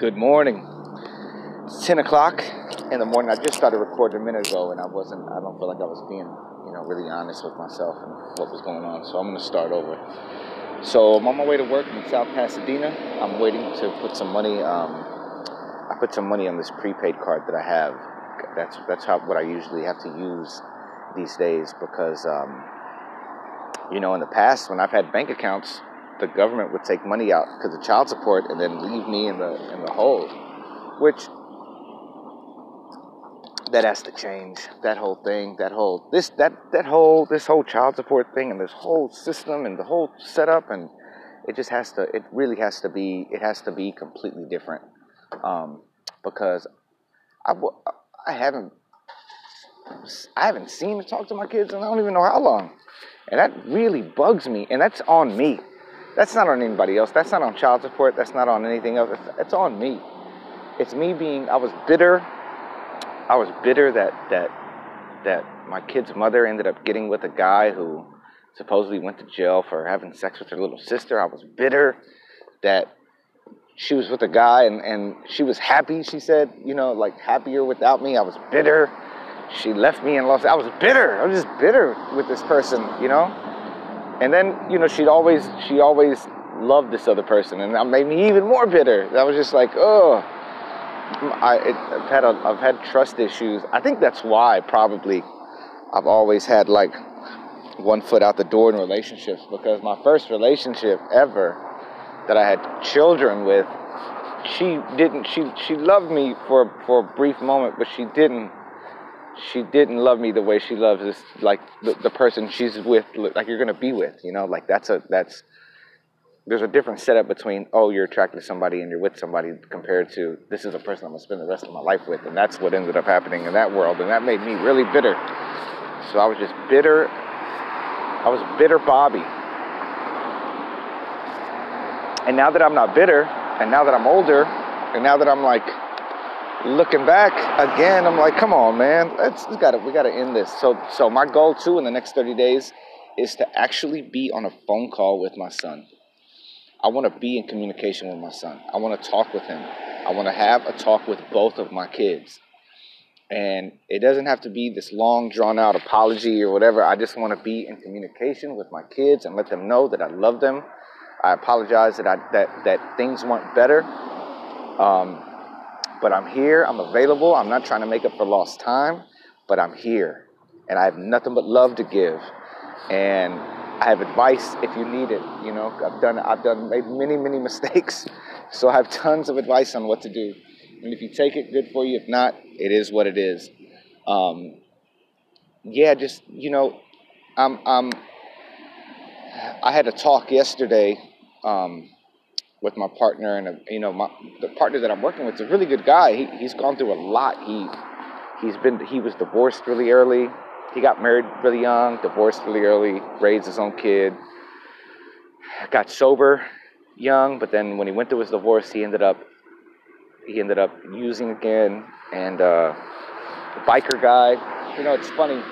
Good morning. It's 10 o'clock in the morning. I just started recording a minute ago and I wasn't, I don't feel like I was being, you know, really honest with myself and what was going on. So I'm going to start over. So I'm on my way to work in South Pasadena. I'm waiting to put some money, um, I put some money on this prepaid card that I have. That's, that's how, what I usually have to use these days because, um, you know, in the past when I've had bank accounts, the government would take money out because of child support and then leave me in the in the hole, which that has to change. That whole thing, that whole this that that whole this whole child support thing and this whole system and the whole setup and it just has to. It really has to be. It has to be completely different um, because I I haven't I haven't seen to talk to my kids and I don't even know how long. And that really bugs me. And that's on me. That's not on anybody else. That's not on child support. That's not on anything else. It's, it's on me. It's me being. I was bitter. I was bitter that that that my kid's mother ended up getting with a guy who supposedly went to jail for having sex with her little sister. I was bitter that she was with a guy and, and she was happy, she said, you know, like happier without me. I was bitter. She left me and lost. I was bitter. I was just bitter with this person, you know? And then, you know, she'd always, she always loved this other person, and that made me even more bitter. That was just like, oh, I, I've had, a, I've had trust issues. I think that's why probably I've always had like one foot out the door in relationships because my first relationship ever that I had children with, she didn't. She she loved me for for a brief moment, but she didn't she didn't love me the way she loves this like the, the person she's with like you're gonna be with you know? Like that's a that's there's a different setup between oh you're attracted to somebody and you're with somebody compared to this is a person i'm gonna spend the rest of my life with and that's what ended up happening in that world and that made me really bitter. So i was just bitter i was bitter bobby. And now that i'm not bitter and now that i'm older and now that i'm like looking back again, I'm like, come on, man, let's we gotta we gotta end this. So so my goal too in the next 30 days is to actually be on a phone call with my son. I want to be in communication with my son. I want to talk with him. I want to have a talk with both of my kids. And it doesn't have to be this long, drawn out apology or whatever. I just want to be in communication with my kids and let them know that I love them. I apologize that I, that that things weren't better. Um, but I'm here, I'm available. I'm not trying to make up for lost time, but I'm here. And I have nothing but love to give. And I have advice if you need it. You know, I've done I've done made many, many mistakes. So I have tons of advice on what to do. And if you take it, good for you. If not, it is what it is. Um, yeah, just you know, I'm, I'm I had a talk yesterday um, with my partner and you know my the partner that I'm working with is a really good guy. He he's gone through a lot. He he's been he was divorced really early. He got married really young, divorced really early, raised his own kid. Got sober young, but then when he went through his divorce, he ended up he ended up using again and uh, biker guy. You know, it's funny.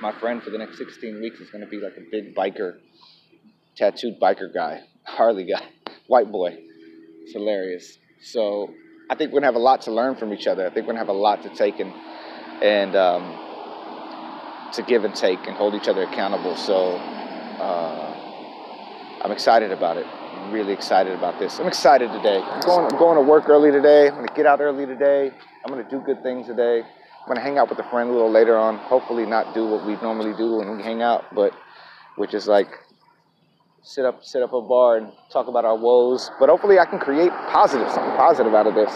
My friend for the next 16 weeks is going to be like a big biker, tattooed biker guy, Harley guy white boy. It's hilarious. So I think we're gonna have a lot to learn from each other. I think we're gonna have a lot to take and and um, to give and take and hold each other accountable. So uh, I'm excited about it. I'm really excited about this. I'm excited today. I'm going, I'm going to work early today. I'm gonna get out early today. I'm gonna do good things today. I'm gonna hang out with a friend a little later on. Hopefully, not do what we normally do when we hang out, but which is like sit up sit up a bar and talk about our woes. But hopefully, I can create positive something positive out of this.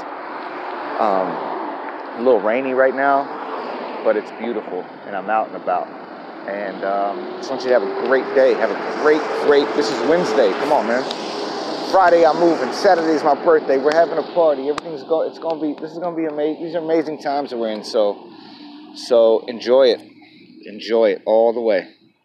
Um, a little rainy right now, but it's beautiful, and I'm out and about. And um, just want you to have a great day. Have a great, great. This is Wednesday. Come on, man. Friday I'm moving. Saturday's my birthday. We're having a party. Everything's go. It's gonna be. This is gonna be amazing. These are amazing times that we're in. So, so enjoy it. Enjoy it all the way.